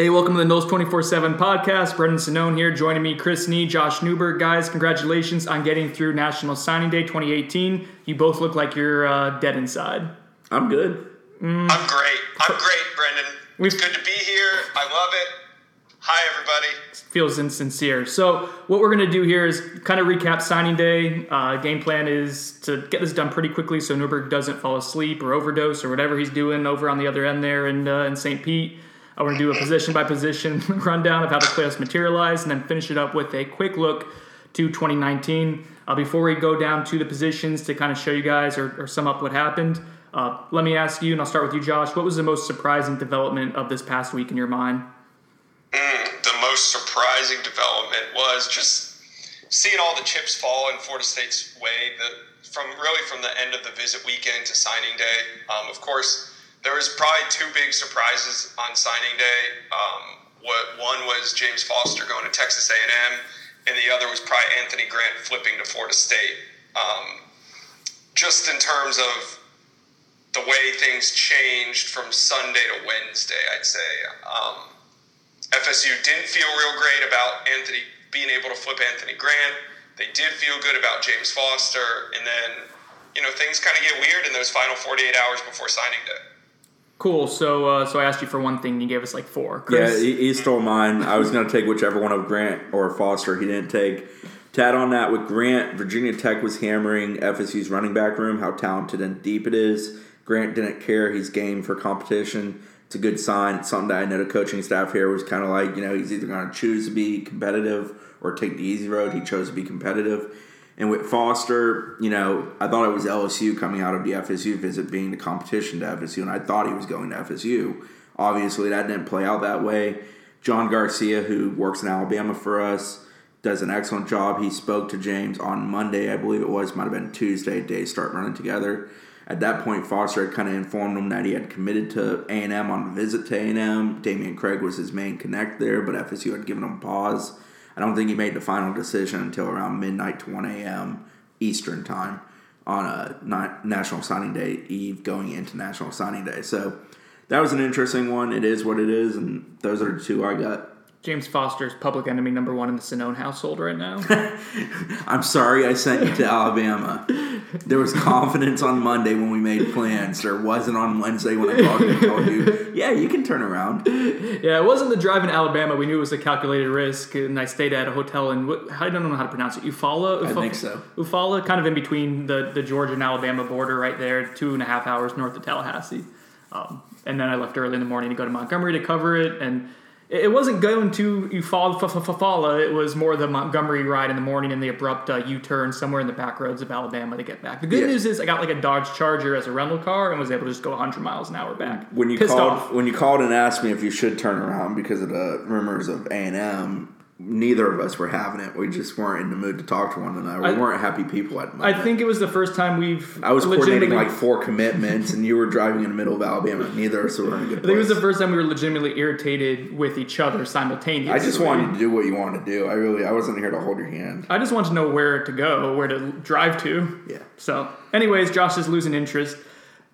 Hey, welcome to the Noles 24 7 podcast. Brendan Sonnone here, joining me, Chris Nee, Josh Newberg. Guys, congratulations on getting through National Signing Day 2018. You both look like you're uh, dead inside. I'm good. I'm great. I'm great, Brendan. We've- It's good to be here. I love it. Hi, everybody. Feels insincere. So, what we're going to do here is kind of recap signing day. Uh, game plan is to get this done pretty quickly so Newberg doesn't fall asleep or overdose or whatever he's doing over on the other end there in, uh, in St. Pete. I want to do a position by position rundown of how the playoffs materialized and then finish it up with a quick look to 2019. Uh, before we go down to the positions to kind of show you guys or, or sum up what happened, uh, let me ask you, and I'll start with you, Josh. What was the most surprising development of this past week in your mind? Mm, the most surprising development was just seeing all the chips fall in Florida State's way. The, from really from the end of the visit weekend to signing day. Um, of course, there was probably two big surprises on signing day. Um, what one was James Foster going to Texas A&M, and the other was probably Anthony Grant flipping to Florida State. Um, just in terms of the way things changed from Sunday to Wednesday, I'd say. Um, FSU didn't feel real great about Anthony being able to flip Anthony Grant. They did feel good about James Foster, and then you know things kind of get weird in those final 48 hours before signing day. Cool. So, uh, so I asked you for one thing. And you gave us like four. Yeah, he, he stole mine. I was going to take whichever one of Grant or Foster he didn't take. Tad on that with Grant, Virginia Tech was hammering FSU's running back room, how talented and deep it is. Grant didn't care. He's game for competition. It's a good sign. It's something that I know the coaching staff here was kind of like, you know, he's either going to choose to be competitive or take the easy road. He chose to be competitive. And with Foster, you know, I thought it was LSU coming out of the FSU visit being the competition to FSU, and I thought he was going to FSU. Obviously, that didn't play out that way. John Garcia, who works in Alabama for us, does an excellent job. He spoke to James on Monday, I believe it was, might have been Tuesday. Days start running together. At that point, Foster had kind of informed him that he had committed to A and M on a visit to A and M. Damian Craig was his main connect there, but FSU had given him pause. I don't think he made the final decision until around midnight to 1 a.m. Eastern time on a National Signing Day eve going into National Signing Day. So that was an interesting one. It is what it is, and those are the two I got. James Foster's public enemy number one in the Sonnone household right now. I'm sorry I sent you to Alabama. There was confidence on Monday when we made plans. There wasn't on Wednesday when I called you and told you, yeah, you can turn around. yeah, it wasn't the drive in Alabama. We knew it was a calculated risk, and I stayed at a hotel in what, I don't know how to pronounce it. Eufaula. I think so. Eufaula, kind of in between the the Georgia and Alabama border, right there, two and a half hours north of Tallahassee. Um, and then I left early in the morning to go to Montgomery to cover it, and it wasn't going to Eufaula. f- f- Eufaula. It was more the Montgomery ride in the morning and the abrupt uh, U-turn somewhere in the back roads of Alabama to get back. The good Yeah. news is I got like a Dodge Charger as a rental car and was able to just go 100 miles an hour back. When you Pissed called, off. when you called and asked me if you should turn around because of the rumors of A and M, neither of us were having it. We just weren't in the mood to talk to one another. We I- weren't happy people at. the I think it was the first time we've. I was coordinating like four commitments, and you were driving in the middle of Alabama. Neither of us were in a good I think it was the first time we were legitimately irritated with each other simultaneously. I just wanted to do what you wanted to do. I really, I wasn't here to hold your hand. I just wanted to know where to go, where to drive to. Yeah. So, anyways, Josh is losing interest.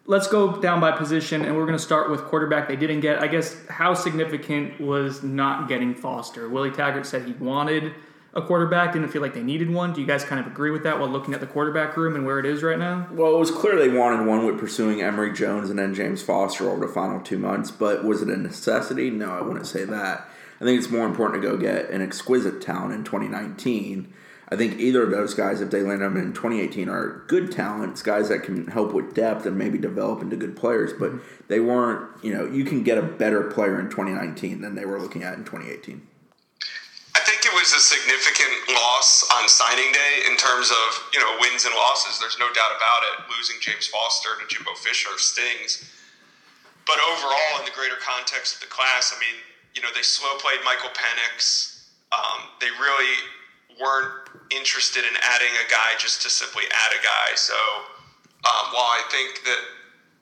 Let's go down by position, and we're going to start with quarterback. They didn't get. I guess how significant was not getting Foster? Willie Taggart said he wanted a quarterback. Didn't feel like they needed one. Do you guys kind of agree with that while looking at the quarterback room and where it is right now? Well, it was clear they wanted one with pursuing Emory Jones and then James Foster over the final two months, but was it a necessity? No, I wouldn't say that. I think it's more important to go get an exquisite talent in 2019. I think either of those guys, if they land them in 2018, are good talents, guys that can help with depth and maybe develop into good players, but they weren't, you know, you can get a better player in 2019 than they were looking at in 2018. I think it was a significant loss on signing day in terms of you know wins and losses. There's no doubt about it. Losing James Foster to Jimbo Fisher stings. But overall, in the greater context of the class, I mean, you know, they slow played Michael Penix. Um, they really weren't interested in adding a guy just to simply add a guy. So um, while I think that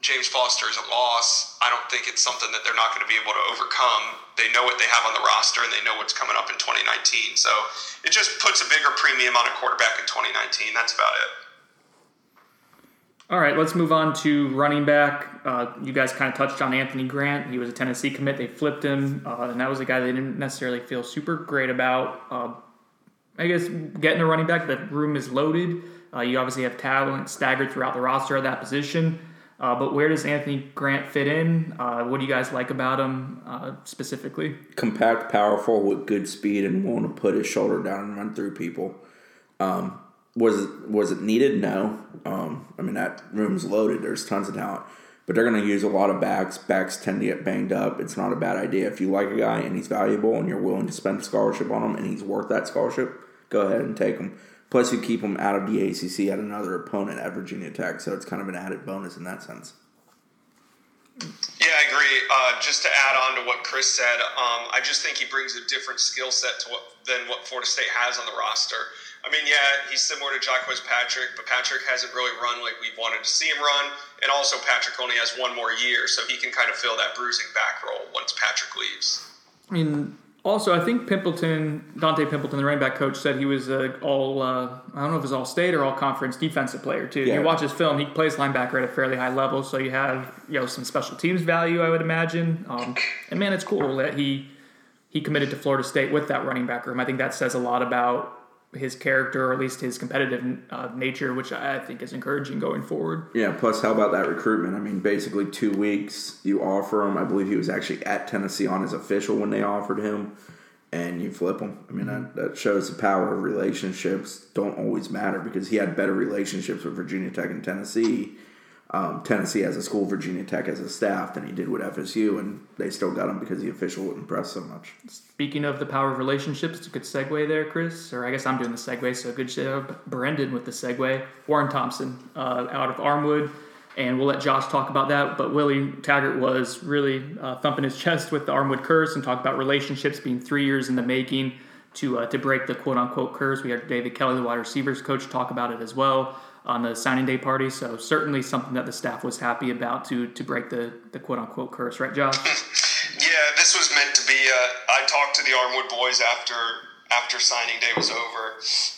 James Foster is a loss, I don't think it's something that they're not going to be able to overcome. They know what they have on the roster and they know what's coming up in 2019. So it just puts a bigger premium on a quarterback in 2019. That's about it. All right, let's move on to running back. Uh, you guys kind of touched on Anthony Grant. He was a Tennessee commit. They flipped him, uh, and that was a guy they didn't necessarily feel super great about. Uh, I guess getting a running back, the room is loaded. Uh, you obviously have talent staggered throughout the roster at that position. Uh, but where does Anthony Grant fit in? Uh, what do you guys like about him specifically? Compact, powerful, with good speed, and willing to put his shoulder down and run through people. Um, was it, was it needed? No. Um, I mean that room's loaded. There's tons of talent, but they're going to use a lot of backs. Backs tend to get banged up. It's not a bad idea if you like a guy and he's valuable and you're willing to spend a scholarship on him and he's worth that scholarship. Go ahead and take him. Plus, you keep him out of the ACC at another opponent at Virginia Tech, so it's kind of an added bonus in that sense. Yeah, I agree. Uh, just to add on to what Chris said, um, I just think he brings a different skill set to what than what Florida State has on the roster. I mean, yeah, he's similar to Jacques Patrick, but Patrick hasn't really run like we've wanted to see him run. And also, Patrick only has one more year, so he can kind of fill that bruising back role once Patrick leaves. I mean, also, I think Pimpleton, Donte Pimpleton, the running back coach, said he was a all, uh, I don't know if it's all state or all conference defensive player, too. Yeah. You watch his film, he plays linebacker at a fairly high level, so you have, you know, some special teams value, I would imagine. Um, and man, it's cool that he he committed to Florida State with that running back room. I think that says a lot about his character, or at least his competitive uh, nature, which I think is encouraging going forward. Yeah. Plus, how about that recruitment? I mean, basically two weeks you offer him. I believe he was actually at Tennessee on his official when they offered him, and you flip him. I mean, that, that shows the power of relationships. Don't always matter because he had better relationships with Virginia Tech and Tennessee um, Tennessee as a school, Virginia Tech as a staff than he did with FSU, and they still got him because the official wouldn't press so much. Speaking of the power of relationships, it's a good segue there, Chris. Or I guess I'm doing the segue, so good job, Brendan, with the segue. Warren Thompson uh, out of Armwood, and we'll let Josh talk about that. But Willie Taggart was really uh, thumping his chest with the Armwood curse and talk about relationships being three years in the making to uh, to break the quote unquote curse. We had David Kelly, the wide receivers coach, talk about it as well on the signing day party. So certainly something that the staff was happy about to to break the the quote unquote curse, right, Josh? yeah, this was meant to be. Uh, I talked to the Armwood boys after after signing day was over,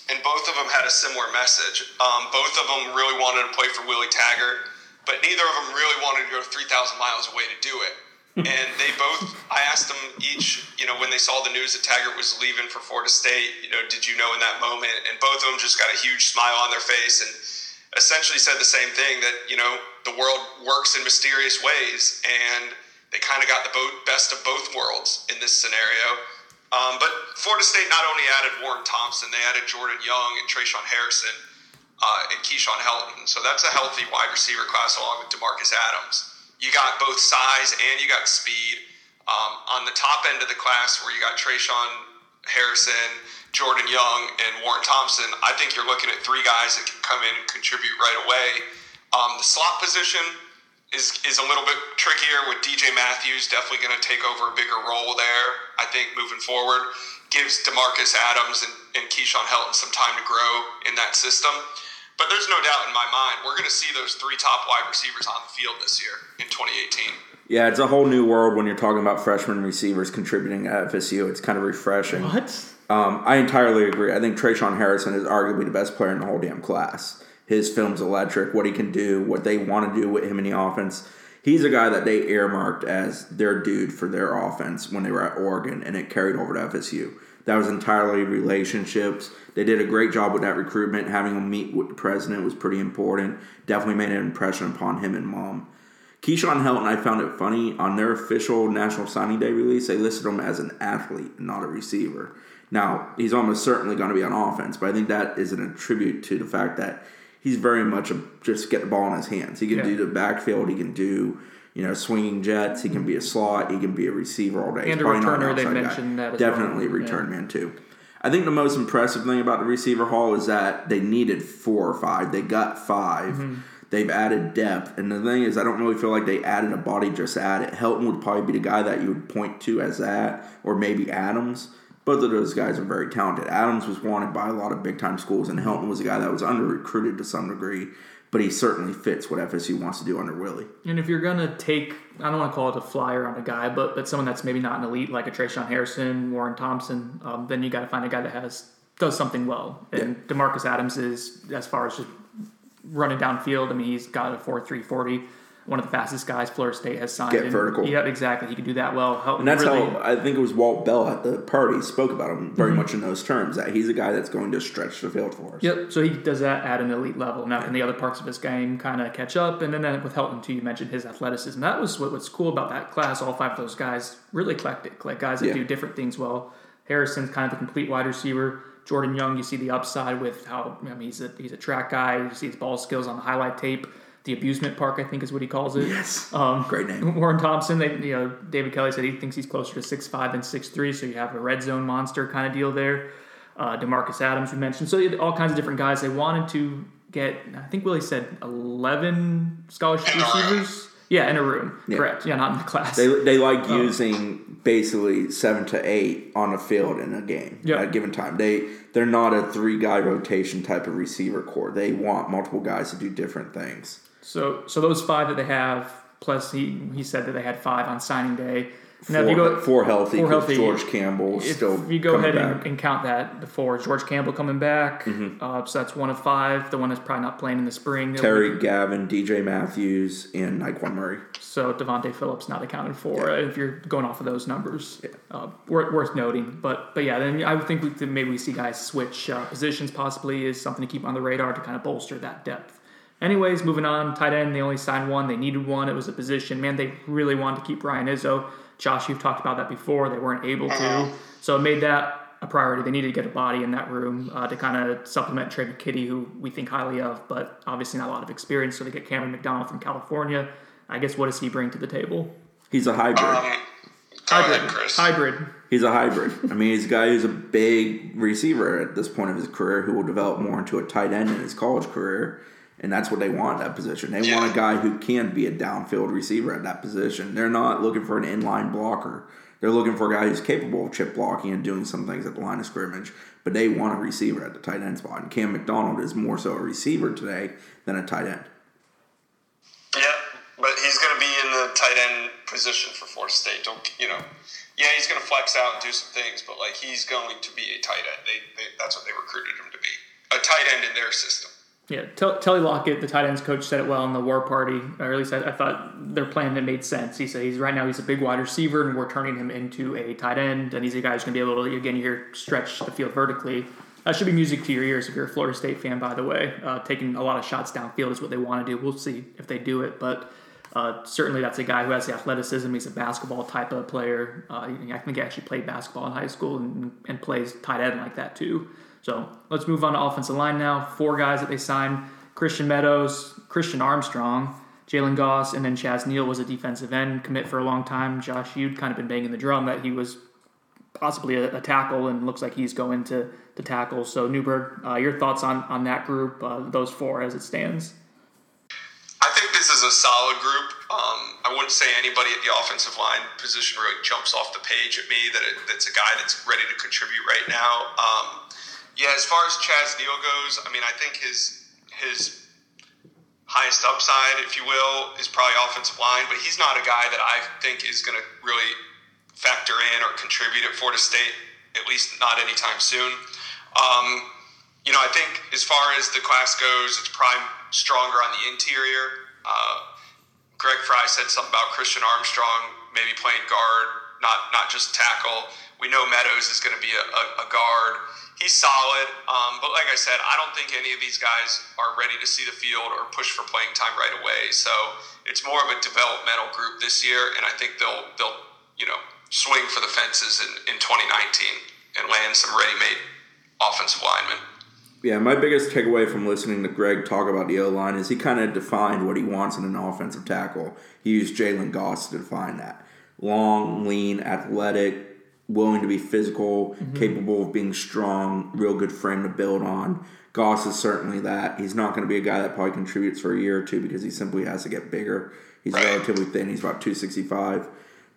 and both of them had a similar message. Um, both of them really wanted to play for Willie Taggart, but neither of them really wanted to go 3,000 miles away to do it. And they both, I asked them each, you know, when they saw the news that Taggart was leaving for Florida State, you know, did you know in that moment? And both of them just got a huge smile on their face and essentially said the same thing that you know the world works in mysterious ways, and they kind of got the best of both worlds in this scenario. Um, but Florida State not only added Warren Thompson, they added Jordan Young and Tre'Shaun Harrison uh, and Keyshawn Helton. So that's a healthy wide receiver class along with Demarcus Adams. You got both size and you got speed. Um, on the top end of the class, where you got Tre'Shaun Harrison, Jordan Young, and Warren Thompson, I think you're looking at three guys that can come in and contribute right away. Um, the slot position is is a little bit trickier with DJ Matthews definitely going to take over a bigger role there. I think moving forward gives Demarcus Adams and, and Keyshawn Helton some time to grow in that system. But there's no doubt in my mind we're going to see those three top wide receivers on the field this year in 2018. Yeah, it's a whole new world when you're talking about freshman receivers contributing at FSU. It's kind of refreshing. What? Um, I entirely agree. I think Tre'Shaun Harrison is arguably the best player in the whole damn class. His film's electric. What he can do, what they want to do with him in the offense. He's a guy that they earmarked as their dude for their offense when they were at Oregon, and it carried over to FSU. That was entirely relationships. They did a great job with that recruitment. Having him meet with the president was pretty important. Definitely made an impression upon him and mom. Keyshawn Helton, I found it funny on their official National Signing Day release. They listed him as an athlete, not a receiver. Now he's almost certainly going to be on offense, but I think that is an attribute to the fact that he's very much a just get the ball in his hands. He can yeah. do the backfield. He can do you know swinging jets. He can be a slot. He can be a receiver all day. And a returner. They mentioned guy. that definitely well. a return yeah. man too. I think the most impressive thing about the receiver hall is that they needed four or five. They got 5 mm-hmm. They've added depth, and the thing is, I don't really feel like they added a body just at it. Helton would probably be the guy that you would point to as that, or maybe Adams. Both of those guys are very talented. Adams was wanted by a lot of big time schools, and Helton was a guy that was under recruited to some degree, but he certainly fits what FSU wants to do under Willie. And if you're gonna take, I don't want to call it a flyer on a guy, but but someone that's maybe not an elite like a Tre'Shaun Harrison, Warren Thompson, um, then you got to find a guy that has does something well. And yeah. Demarcus Adams is, as far as just running downfield. I mean, he's got a four three forty one of the fastest guys Florida State has signed. Get and, vertical. Yeah, exactly. He can do that well. Help And that's really, how I think it was Walt Bell at the party spoke about him very Mm-hmm. much in those terms that he's a guy that's going to stretch the field for us. Yep. So he does that at an elite level. Now, can the other parts of his game kind of catch up? And then uh, with Helton too, you mentioned his athleticism. That was what, what's cool about that class. All five of those guys really eclectic, like guys that Yeah. do different things well. Harrison's kind of the complete wide receiver. Jordan Young, you see the upside with how I mean he's a he's a track guy. You see his ball skills on the highlight tape. The abusement park, I think, is what he calls it. Yes. Um, Great name. Warren Thompson, they, you know, David Kelly said he thinks he's closer to six five than six three, so you have a red zone monster kind of deal there. Uh, Demarcus Adams, we mentioned, so all kinds of different guys. They wanted to get, I think Willie said eleven scholarship In receivers. Yeah, in a room, correct? Yeah, not in the class. They, they like Oh. using basically seven to eight on a field in a game Yeah. at a given time. They they're not a three guy rotation type of receiver core. They want multiple guys to do different things. So, so those five that they have, plus he he said that they had five on signing day. Now, Four, if you go four healthy, four healthy, George Campbell if still If you go ahead and. Mm-hmm. and count that before George Campbell coming back, uh, so that's one of five. The one that's probably not playing in the spring. Terry Gavin, DJ Matthews, and Nyqwan Murray. So Devontae Phillips not accounted for uh, if you're going off of those numbers. Uh, worth, worth noting, but but yeah, then I would think we maybe we see guys switch uh, positions. Possibly is something to keep on the radar to kind of bolster that depth. Anyways, moving on, tight end. They only signed one. They needed one. It was a position. Man, they really wanted to keep Ryan Izzo. Josh, you've talked about that before. They weren't able to, so it made that a priority. They needed to get a body in that room uh, to kind of supplement Tre' McKitty, who we think highly of, but obviously not a lot of experience. So they get Camren McDonald from California. I guess what does he bring to the table? He's a hybrid. Um, go ahead, Chris. Hybrid. He's a hybrid. I mean, he's a guy who's a big receiver at this point of his career who will develop more into a tight end in his college career. And that's what they want at that position. They want a guy who can be a downfield receiver at that position. They're not looking for an inline blocker. They're looking for a guy who's capable of chip blocking and doing some things at the line of scrimmage. But they want a receiver at the tight end spot. And Cam McDonald is more so a receiver today than a tight end. Yeah, but he's going to be in the tight end position for Florida State. Don't you know? Yeah, he's going to flex out and do some things, but like he's going to be a tight end. They, they that's what they recruited him to be, a tight end in their system. Yeah, Tel- Telly Lockette, the tight ends coach, said it well in the War Party, or at least I, I thought their plan that made sense. He said he's right now he's a big wide receiver, and we're turning him into a tight end, and he's a guy who's going to be able to again hear stretch the field vertically. That should be music to your ears if you're a Florida State fan. By the way, uh, taking a lot of shots downfield is what they want to do. We'll see if they do it, but uh, certainly that's a guy who has the athleticism. He's a basketball type of player. Uh, I think he actually played basketball in high school and, and plays tight end like that too. So let's move on to offensive line now. Four guys that they signed: Christian Meadows, Christian Armstrong, Jalen Goss, and then Chaz Neal was a defensive end commit for a long time. Josh, you'd kind of been banging the drum that he was possibly a, a tackle, and looks like he's going to to tackle. So Newberg, uh, your thoughts on on that group, uh, those four as it stands? This is a solid group. Um, I wouldn't say anybody at the offensive line position really jumps off the page at me that it, that's a guy that's ready to contribute right now. Um, yeah, as far as Chaz Neal goes, I mean, I think his his highest upside, if you will, is probably offensive line, but he's not a guy that I think is going to really factor in or contribute at Florida State, at least not anytime soon. Um, you know, I think as far as the class goes, it's probably stronger on the interior. Uh, Greg Frey said something about Christian Armstrong maybe playing guard, not not just tackle. We know Meadows is going to be a, a, a guard. He's solid, um, but like I said, I don't think any of these guys are ready to see the field or push for playing time right away. So it's more of a developmental group this year, and I think they'll they'll you know swing for the fences in, in 2019 and land some ready-made offensive linemen. Yeah, my biggest takeaway from listening to Greg talk about the O line is he kind of defined what he wants in an offensive tackle. He used Jalen Goss to define that. Long, lean, athletic, willing to be physical, mm-hmm. capable of being strong, real good frame to build on. Goss is certainly that. He's not going to be a guy that probably contributes for a year or two because he simply has to get bigger. He's Right. relatively thin. He's about 265.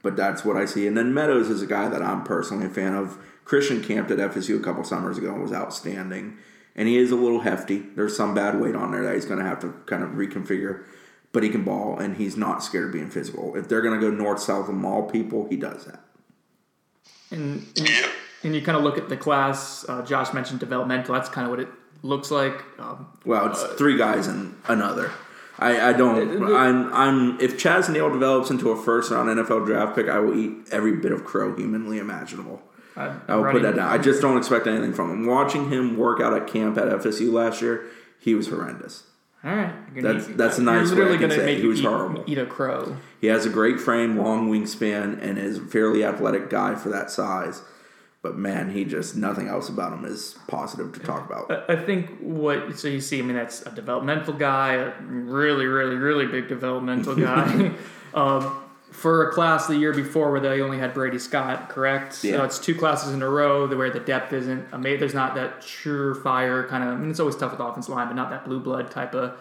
But that's what I see. And then Meadows is a guy that I'm personally a fan of. Christian camped at FSU a couple summers ago and was outstanding. And he is a little hefty. There's some bad weight on there that he's going to have to kind of reconfigure. But he can ball, and he's not scared of being physical. If they're going to go north south and maul people, he does that. And, and, and you kind of look at the class. Uh, Josh mentioned developmental. That's kind of what it looks like. Um, Well, it's three guys and another. I, I don't. I'm. I'm. If Chaz Neal develops into a first round NFL draft pick, I will eat every bit of crow humanly imaginable. I, I will put that down. I just don't expect anything from him. Watching him work out at camp at FSU last year, he was horrendous. All right, That's- eat- that's a nice way I can gonna say make he was eat, horrible. eat a crow. He has a great frame, long wingspan, and is a fairly athletic guy for that size. But man, he just nothing else about him is positive to talk about. I I think what so you see. I mean, that's a developmental guy, a really, really, really big developmental guy. um, for a class the year before where they only had Brady Scott, correct? So Yeah. it's two classes in a row where the depth isn't amazing. There's not that surefire kind of. I mean, it's always tough with offensive line, but not that blue blood type of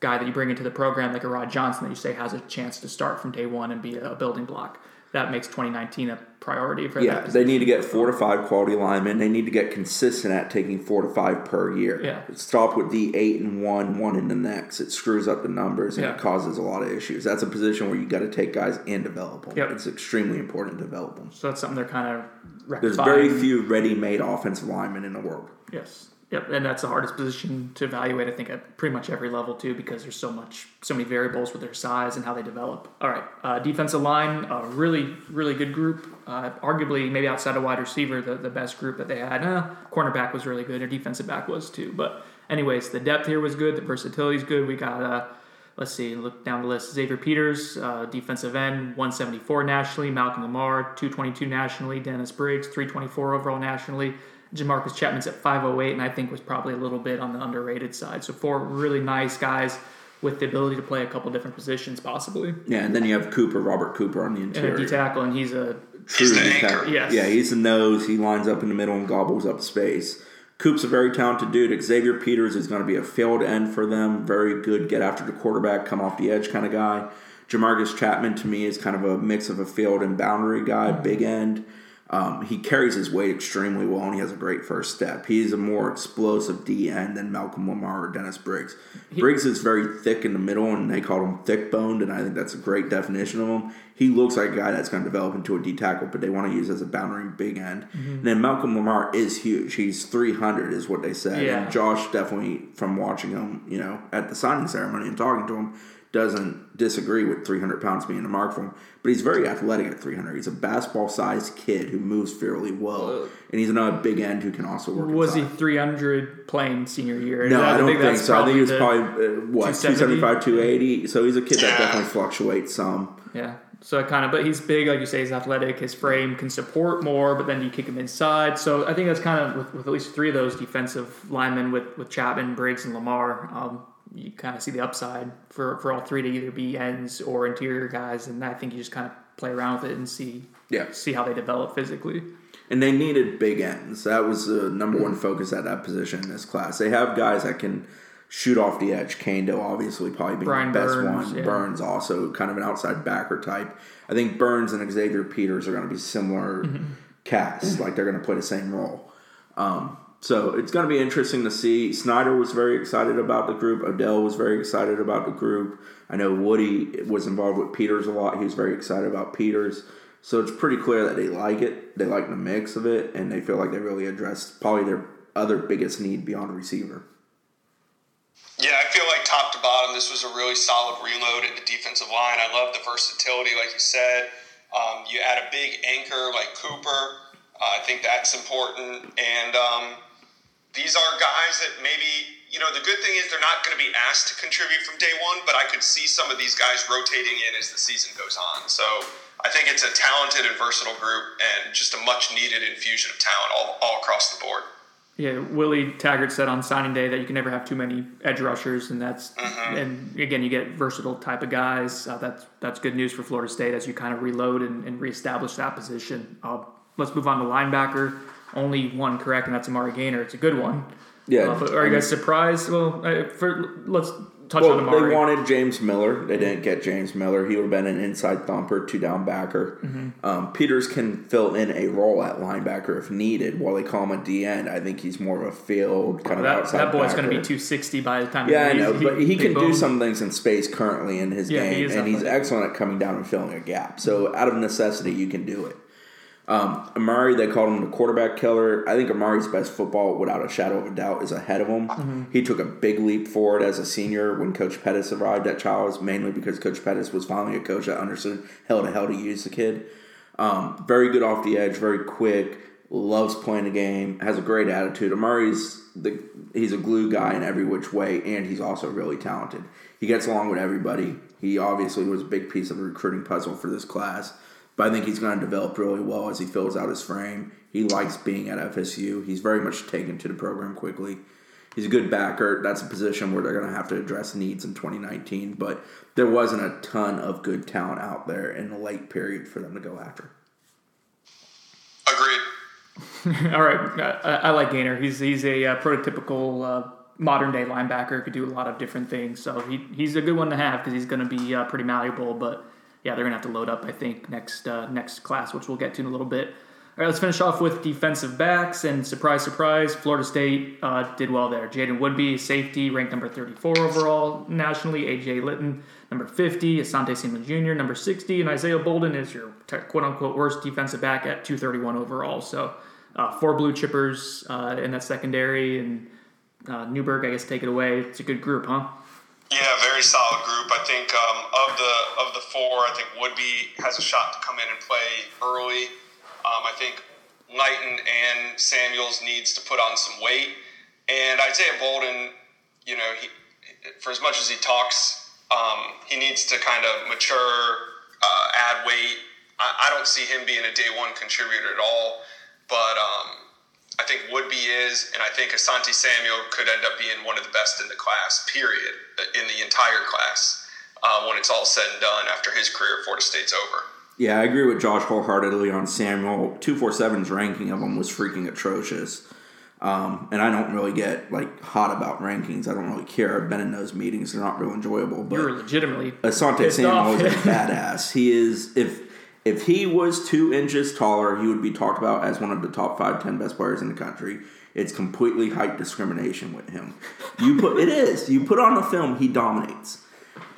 guy that you bring into the program like a Rod Johnson that you say has a chance to start from day one and be a building block. That makes 2019 a priority for them? Yeah, they need to get four to five quality linemen. They need to get consistent at taking four to five per year. Yeah. Stop with the eight and one, one in the next. It screws up the numbers and Yeah. it causes a lot of issues. That's a position where you got to take guys and develop them. Yep. It's extremely important to develop them. So that's something they're kind of There's very few ready-made offensive linemen in the world. Yes. Yep, and that's the hardest position to evaluate. I think at pretty much every level too, because there's so much, so many variables with their size and how they develop. All right, uh, defensive line, a really, really good group. Uh, arguably, maybe outside of wide receiver, the, the best group that they had. Uh, cornerback was really good. Their defensive back was too. But anyways, the depth here was good. The versatility is good. We got. Uh, Let's see, look down the list. Xavier Peters, uh, defensive end, 174 nationally. Malcolm Lamar, 222 nationally. Dennis Briggs, 324 overall nationally. Jamarcus Chapman's at 508, and I think was probably a little bit on the underrated side. So four really nice guys with the ability to play a couple different positions, possibly. Yeah, and then you have Cooper, Robert Cooper on the And a interior. Tackle, and he's a True He's anchor. tackle. Yes. Yeah, he's the nose. He lines up in the middle and gobbles up space. Coop's a very talented dude. Xavier Peters is going to be a field end for them. Very good, get after the quarterback, come off the edge kind of guy. Jamarcus Chapman to me is kind of a mix of a field and boundary guy, mm-hmm. big end. Um, he carries his weight extremely well and he has a great first step. He's a more explosive D end than Malcolm Lamar or Dennis Briggs. Briggs is very thick in the middle and they call him thick boned, and I think that's a great definition of him. He looks like a guy that's going to develop into a D tackle, but they want to use as a boundary big end. And then Malcolm Lamar is huge. He's 300, is what they said. Yeah. And Josh definitely, from watching him, you know, at the signing ceremony and talking to him, doesn't disagree with 300 pounds being a mark for him. But he's very athletic at 300. He's a basketball sized kid who moves fairly well. and he's another big end who can also work was he 300 playing senior year? No, I don't think, so. I think he was probably, uh, what, 275, 280. So he's a kid that definitely fluctuates some. Yeah. So kind of, but he's big, like you say, he's athletic. His frame can support more, but then you kick him inside. So I think that's kind of with, with at least three of those defensive linemen with with Chapman, Briggs, and Lamar. Um, you kind of see the upside for for all three to either be ends or interior guys, and I think you just kind of play around with it and see Yeah. see how they develop physically. And they needed big ends. That was the number one focus at that position in this class. They have guys that can shoot off the edge. Kando, obviously, probably being Brian the best Burns, one. yeah. Burns also kind of an outside backer type. I think Burns and Xavier Peters are going to be similar Mm-hmm. casts. Like they're going to play the same role. Um, so it's going to be interesting to see. Snyder was very excited about the group. Odell was very excited about the group. I know Woody was involved with Peters a lot. He was very excited about Peters. So it's pretty clear that they like it. They like the mix of it, and they feel like they really addressed probably their other biggest need beyond receiver. Yeah, I feel like top to bottom, this was a really solid reload at the defensive line. I love the versatility, like you said. Um, you add a big anchor like Cooper. Uh, I think that's important. And um, these are guys that maybe, you know, the good thing is they're not going to be asked to contribute from day one, but I could see some of these guys rotating in as the season goes on. So I think it's a talented and versatile group and just a much needed infusion of talent all, all across the board. Yeah, Willie Taggart said on signing day that you can never have too many edge rushers, and that's and again you get versatile type of guys. Uh, that's that's good news for Florida State as you kind of reload and, and reestablish that position. Uh, let's move on to linebacker. Only one correct, and that's Amari Gainer. It's a good one. Yeah. Uh, are you guys surprised? Well, uh, for, let's touch Well, on Amari. they wanted James Miller. They didn't get James Miller. He would have been an inside thumper, two down backer. Um, Peters can fill in a role at linebacker if needed. While they call him a D end, I think he's more of a field kind of that, outside. that boy's going to be 260 by the time. Yeah, I he know, leaves. but he can do some things in space currently in his Yeah, he game, is and he's excellent at coming down and filling a gap. So out of necessity, you can do it. Um, Amari, they called him the quarterback killer. I think Amari's best football, without a shadow of a doubt, is ahead of him. Mm-hmm. He took a big leap forward as a senior when Coach Pettis arrived at Charles, mainly because Coach Pettis was finally a coach that understood hell to hell to use the kid. Um, very good off the edge, very quick, loves playing the game, has a great attitude. Amari's the he's a glue guy in every which way, and he's also really talented. He gets along with everybody. He obviously was a big piece of the recruiting puzzle for this class, but I think he's going to develop really well as he fills out his frame. He likes being at FSU. He's very much taken to the program quickly. He's a good backer. That's a position where they're going to have to address needs in 2019, but there wasn't a ton of good talent out there in the late period for them to go after. Agreed. All right, I, I like Gainer. He's he's a uh, prototypical uh, modern day linebacker. Could do a lot of different things. So he he's a good one to have because he's going to be uh, pretty malleable. But yeah, they're to have to load up. I think next uh, next class, which we'll get to in a little bit. All right, let's finish off with defensive backs. And surprise, surprise, Florida State uh, did well there. Jaden Woodbey, safety, ranked number 34 overall nationally. AJ Lytton, number 50. Asante Samuel Jr., number 60. And Isaiah Bolden is your quote unquote worst defensive back at 231 overall. So uh, four blue chippers uh, in that secondary. And uh, Newberg, I guess, take it away. It's a good group, huh? Yeah, very solid group. I think um, of the of the four, I think Woodbey has a shot to come in and play early. Um, I think Knighton and Samuels needs to put on some weight, and Isaiah Bolden, you know, he for as much as he talks, um, he needs to kind of mature, uh, add weight. I, I don't see him being a day one contributor at all, but um, I think Woodbey is, and I think Asante Samuel could end up being one of the best in the class. Period, in the entire class, uh, when it's all said and done after his career at Florida State's over. Yeah, I agree with Josh wholeheartedly on Samuel. 247's ranking of him was freaking atrocious. Um, and I don't really get like hot about rankings. I don't really care. I've been in those meetings; they're not real enjoyable. But You're legitimately Asante Samuel off. is a badass. He is if if he was two inches taller, he would be talked about as one of the top five, ten best players in the country. It's completely height discrimination with him. You put it is. You put on a film, he dominates.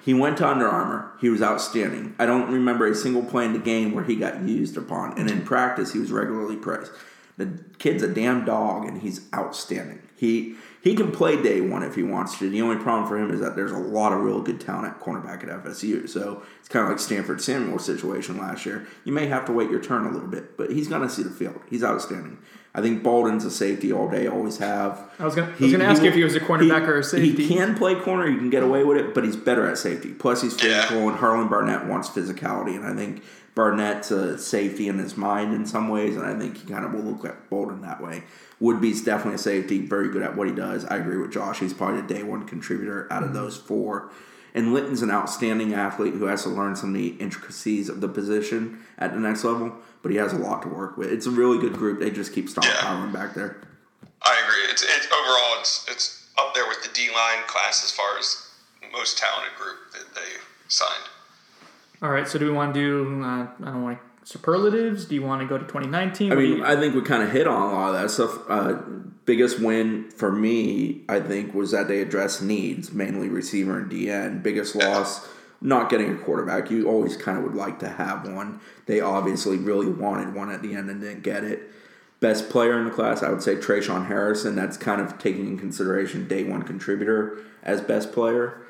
He went to Under Armour. He was outstanding. I don't remember a single play in the game where he got used upon. And in practice, he was regularly praised. The kid's a damn dog, and he's outstanding. He he can play day one if he wants to. The only problem for him is that there's a lot of real good talent at cornerback at FSU. So it's kind of like Stanford Samuel's situation last year. You may have to wait your turn a little bit, but he's going to see the field. He's outstanding. I think Bolden's a safety all day, always have. I was gonna- I was gonna ask you if he was a cornerback or a safety. He can play corner. He can get away with it, but he's better at safety. Plus, he's Yeah. physical, and Harlan Barnett wants physicality, and I think Barnett's a safety in his mind in some ways, and I think he kind of will look at Bolden that way. Woodbey's definitely a safety, very good at what he does. I agree with Josh. He's probably the day one contributor out of Mm-hmm. those four. And Lytton's an outstanding athlete who has to learn some of the intricacies of the position at the next level, but he has a lot to work with. It's a really good group. They just keep stockpiling back there. I agree. It's, it's overall it's it's up there with the D line class as far as most talented group that they signed. All right, so do we want to do? Uh, I don't want to, superlatives. Do you want to go to 2019? I What mean, you- I think we kind of hit on a lot of that stuff. Uh, biggest win for me, I think, was that they addressed needs, mainly receiver and DN. Biggest loss, not getting a quarterback. You always kind of would like to have one. They obviously really wanted one at the end and didn't get it. Best player in the class, I would say Tre'Shaun Harrison. That's kind of taking in consideration day one contributor as best player.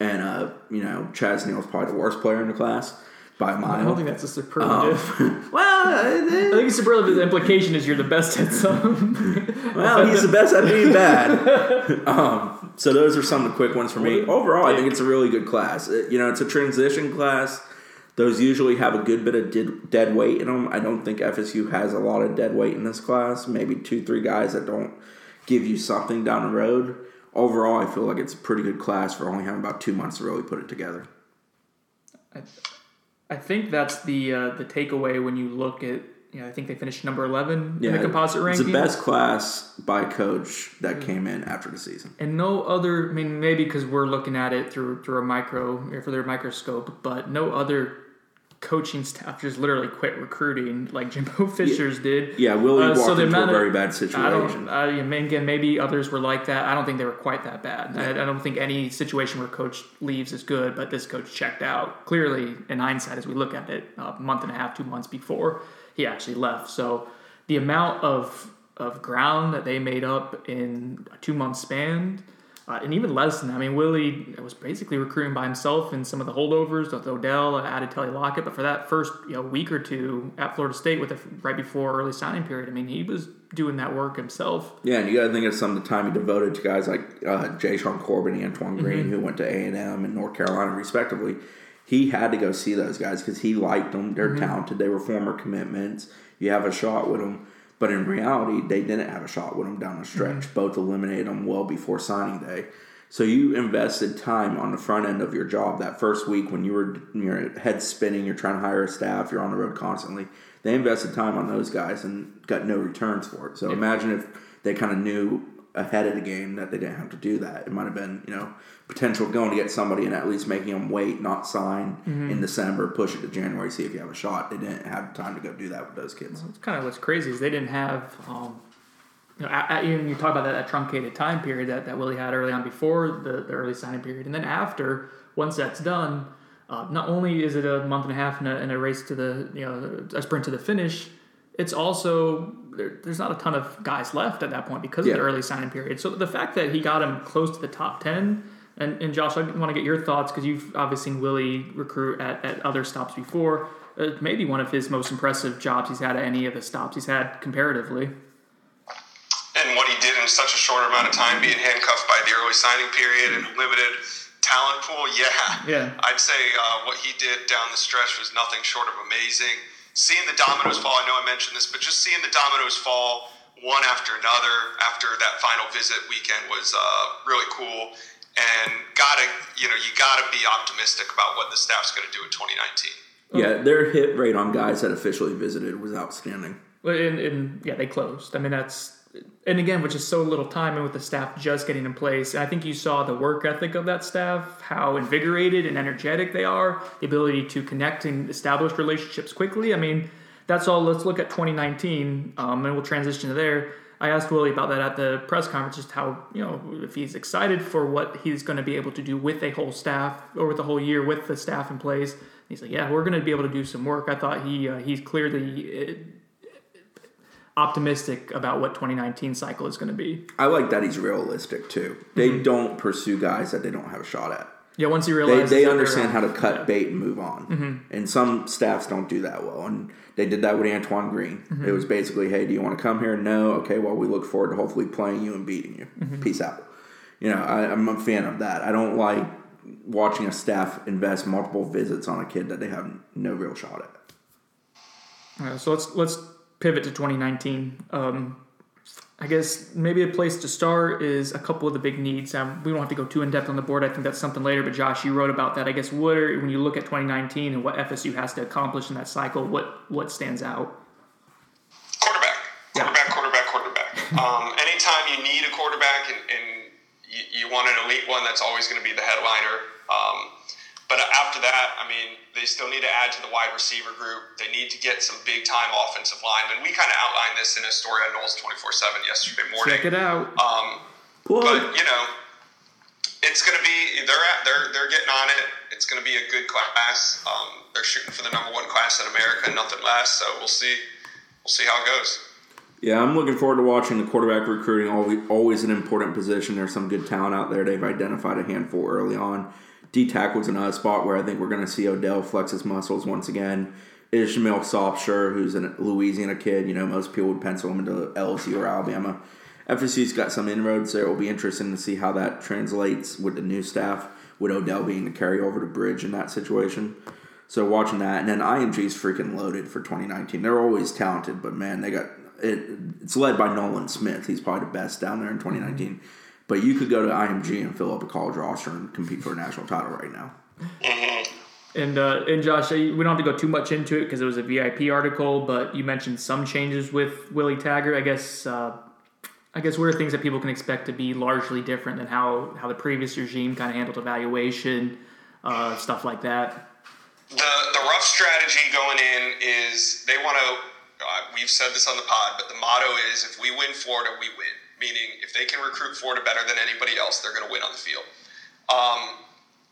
And, uh, you know, Chaz Neal's probably the worst player in the class by a I mile. don't think that's a superlative. well, I think it's superlative implication is you're the best at some. Well, he's the best at being bad. um, so those are some of the quick ones for me. Overall, I think it's a really good class. It- you know, it's a transition class. Those usually have a good bit of did, dead weight in them. I don't think FSU has a lot of dead weight in this class. Maybe two, three guys that don't give you something down the road. Overall, I feel like it's a pretty good class for only having about two months to really put it together. I think that's the uh, the takeaway when you look at. You know, I think they finished number 11 in the composite ranking. it's ranking. the best class by coach that came in after the season. And no other, I mean, maybe because we're looking at it through through a micro or for their microscope, but no other coaching staff just literally quit recruiting like Jimbo Fisher's did. Yeah, Willie Uh, walked so into a of- very bad I situation. don't. Uh, again, maybe others were like that. I don't think they were quite that bad. I, I don't think any situation where coach leaves is good, but this coach checked out clearly in hindsight as we look at it a month and a half, two months before he actually left. So the amount of of ground that they made up in a two month span uh, and even less than that. I mean, Willie was basically recruiting by himself in some of the holdovers with Odell, added Telly Lockette. But for that first you know, week or two at Florida State, with the, right before early signing period, I mean, he was doing that work himself. Yeah, and you got to think of some of the time he devoted to guys like uh, Jashaun Corbin, and Antoine Green, mm-hmm. who went to A and M and North Carolina, respectively. He had to go see those guys because he liked them. They're mm-hmm. talented. They were former commitments. You have a shot with them. But in reality, they didn't have a shot with them down the stretch. Mm-hmm. Both eliminated them well before signing day. So you invested time on the front end of your job that first week when you were your head spinning, you're trying to hire a staff, you're on the road constantly. They invested time on those guys and got no returns for it. So yeah. imagine if they kind of knew ahead of the game that they didn't have to do that. It might have been, you know, potential going to get somebody and at least making them wait, not sign mm-hmm. in December, push it to January, see if you have a shot. They didn't have time to go do that with those kids. Well, it's kind of what's crazy is they didn't have, um, you know, at, even you talk about that, that, truncated time period that, that Willie had early on before the, the early signing period, and then after, once that's done, uh, not only is it a month and a half and a, and a race to the, you know, a sprint to the finish, it's also there, there's not a ton of guys left at that point because yeah. of the early signing period. So the fact that he got him close to the top ten and, and Josh, I want to get your thoughts because you've obviously seen Willie recruit at, at other stops before. Uh, maybe one of his most impressive jobs he's had at any of the stops he's had comparatively. And what he did in such a short amount of time, being handcuffed by the early signing period and limited talent pool, yeah. Yeah. I'd say uh, what he did down the stretch was nothing short of amazing. Seeing the dominoes fall, I know I mentioned this, but just seeing the dominoes fall one after another after that final visit weekend was uh, really cool and gotta you know you gotta be optimistic about what the staff's going to do in 2019. Yeah, their hit rate on guys that officially visited was outstanding. Well, and, and yeah, they closed. I mean, that's and again, which is so little time, and with the staff just getting in place, and I think you saw the work ethic of that staff, how invigorated and energetic they are, the ability to connect and establish relationships quickly. I mean, that's all. Let's look at 2019, um, and we'll transition to there. I asked Willie about that at the press conference, just how you know if he's excited for what he's going to be able to do with a whole staff or with the whole year with the staff in place. He's like, yeah, we're going to be able to do some work. I thought he uh, he's clearly optimistic about what 2019 cycle is going to be. I like that he's realistic too. They mm-hmm. don't pursue guys that they don't have a shot at. Yeah, once you realize they, they understand how to cut yeah. bait and move on, mm-hmm. and some staffs don't do that well. And they did that with Antoine Green. Mm-hmm. It was basically, hey, do you want to come here? No. Okay. Well, we look forward to hopefully playing you and beating you. Mm-hmm. Peace out. You know, I, I'm a fan of that. I don't like watching a staff invest multiple visits on a kid that they have no real shot at. Right, so let's let's pivot to 2019. Um, I guess maybe a place to start is a couple of the big needs. Um, we don't have to go too in depth on the board. I think that's something later. But Josh, you wrote about that. I guess what are, when you look at 2019 and what FSU has to accomplish in that cycle, what what stands out? Quarterback, quarterback, yeah. quarterback, quarterback. um, anytime you need a quarterback and, and you, you, want an elite one, that's always going to be the headliner. Um, but after that, I mean, they still need to add to the wide receiver group. They need to get some big time offensive linemen. We kind of outlined this in a story on Noles 24 7 yesterday morning. Check it out. Um, but, you know, it's going to be, they're, at, they're, they're getting on it. It's going to be a good class. Um, they're shooting for the number one class in America, nothing less. So we'll see. We'll see how it goes. Yeah, I'm looking forward to watching the quarterback recruiting. Always, always an important position. There's some good talent out there. They've identified a handful early on. D tackle's another spot where I think we're going to see Odell flex his muscles once again. Ishmael Sopsher, who's a Louisiana kid, you know, most people would pencil him into LSU or Alabama. FSU's got some inroads there. It will be interesting to see how that translates with the new staff, with Odell being the carryover to Bridge in that situation. So watching that, and then IMG's freaking loaded for 2019. They're always talented, but man, they got it. It's led by Nolan Smith. He's probably the best down there in 2019. But you could go to IMG and fill up a college roster and compete for a national title right now. And uh, and Josh, we don't have to go too much into it because it was a VIP article, but you mentioned some changes with Willie Taggart. I guess uh, I guess what are things that people can expect to be largely different than how how the previous regime kind of handled evaluation, uh, stuff like that. The the rough strategy going in is they want to. Uh, we've said this on the pod, but the motto is if we win Florida, we win meaning if they can recruit Florida better than anybody else, they're going to win on the field. Um,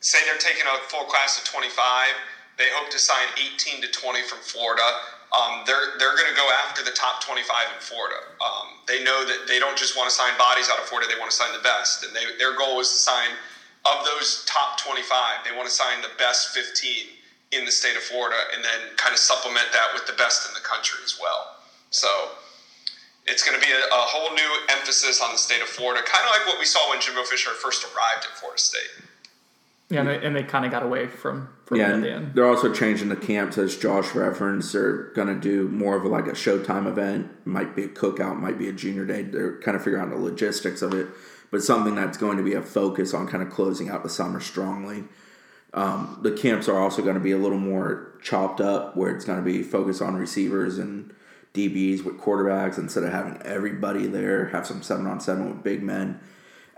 say they're taking a full class of 25, they hope to sign 18 to 20 from Florida. Um, they're they're going to go after the top 25 in Florida. Um, they know that they don't just want to sign bodies out of Florida; they want to sign the best. And they, their goal is to sign of those top 25. They want to sign the best 15 in the state of Florida, and then kind of supplement that with the best in the country as well. So it's going to be a, a, whole new emphasis on the state of Florida, kind of like what we saw when Jimbo Fisher first arrived at Florida State. Yeah, and they, and they kind of got away from, from yeah, at the end. They're also changing the camps as Josh referenced. They're going to do more of like a Showtime event. Might be a cookout, might be a junior day. They're kind of figuring out the logistics of it, but something that's going to be a focus on kind of closing out the summer strongly. Um, the camps are also going to be a little more chopped up, where it's going to be focused on receivers and DBs with quarterbacks instead of having everybody there. Have some seven on seven with big men.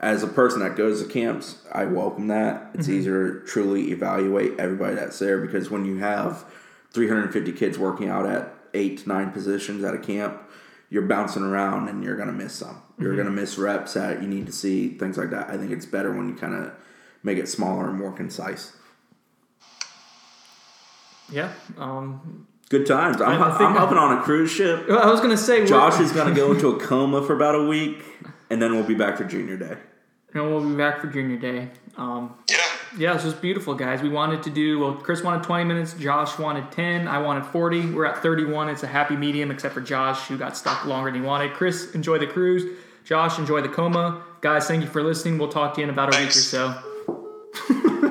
As a person that goes to camps, I welcome that. It's mm-hmm. easier to truly evaluate everybody that's there because when you have 350 kids working out at eight to nine positions at a camp, you're bouncing around and you're going to miss some. You're mm-hmm. going to miss reps that you need to see, things like that. I think it's better when you kind of make it smaller and more concise. Yeah. Um, Good times. I'm, I am hopping on a cruise ship. I was going to say Josh is going to go into a coma for about a week, and then we'll be back for junior day. And we'll be back for junior day. Um, yeah. Yeah, it's just beautiful, guys. We wanted to do well. Chris wanted 20 minutes. Josh wanted 10. I wanted 40. We're at 31. It's a happy medium, except for Josh, who got stuck longer than he wanted. Chris, enjoy the cruise. Josh, enjoy the coma. Guys, thank you for listening. We'll talk to you in about a Thanks. week or so.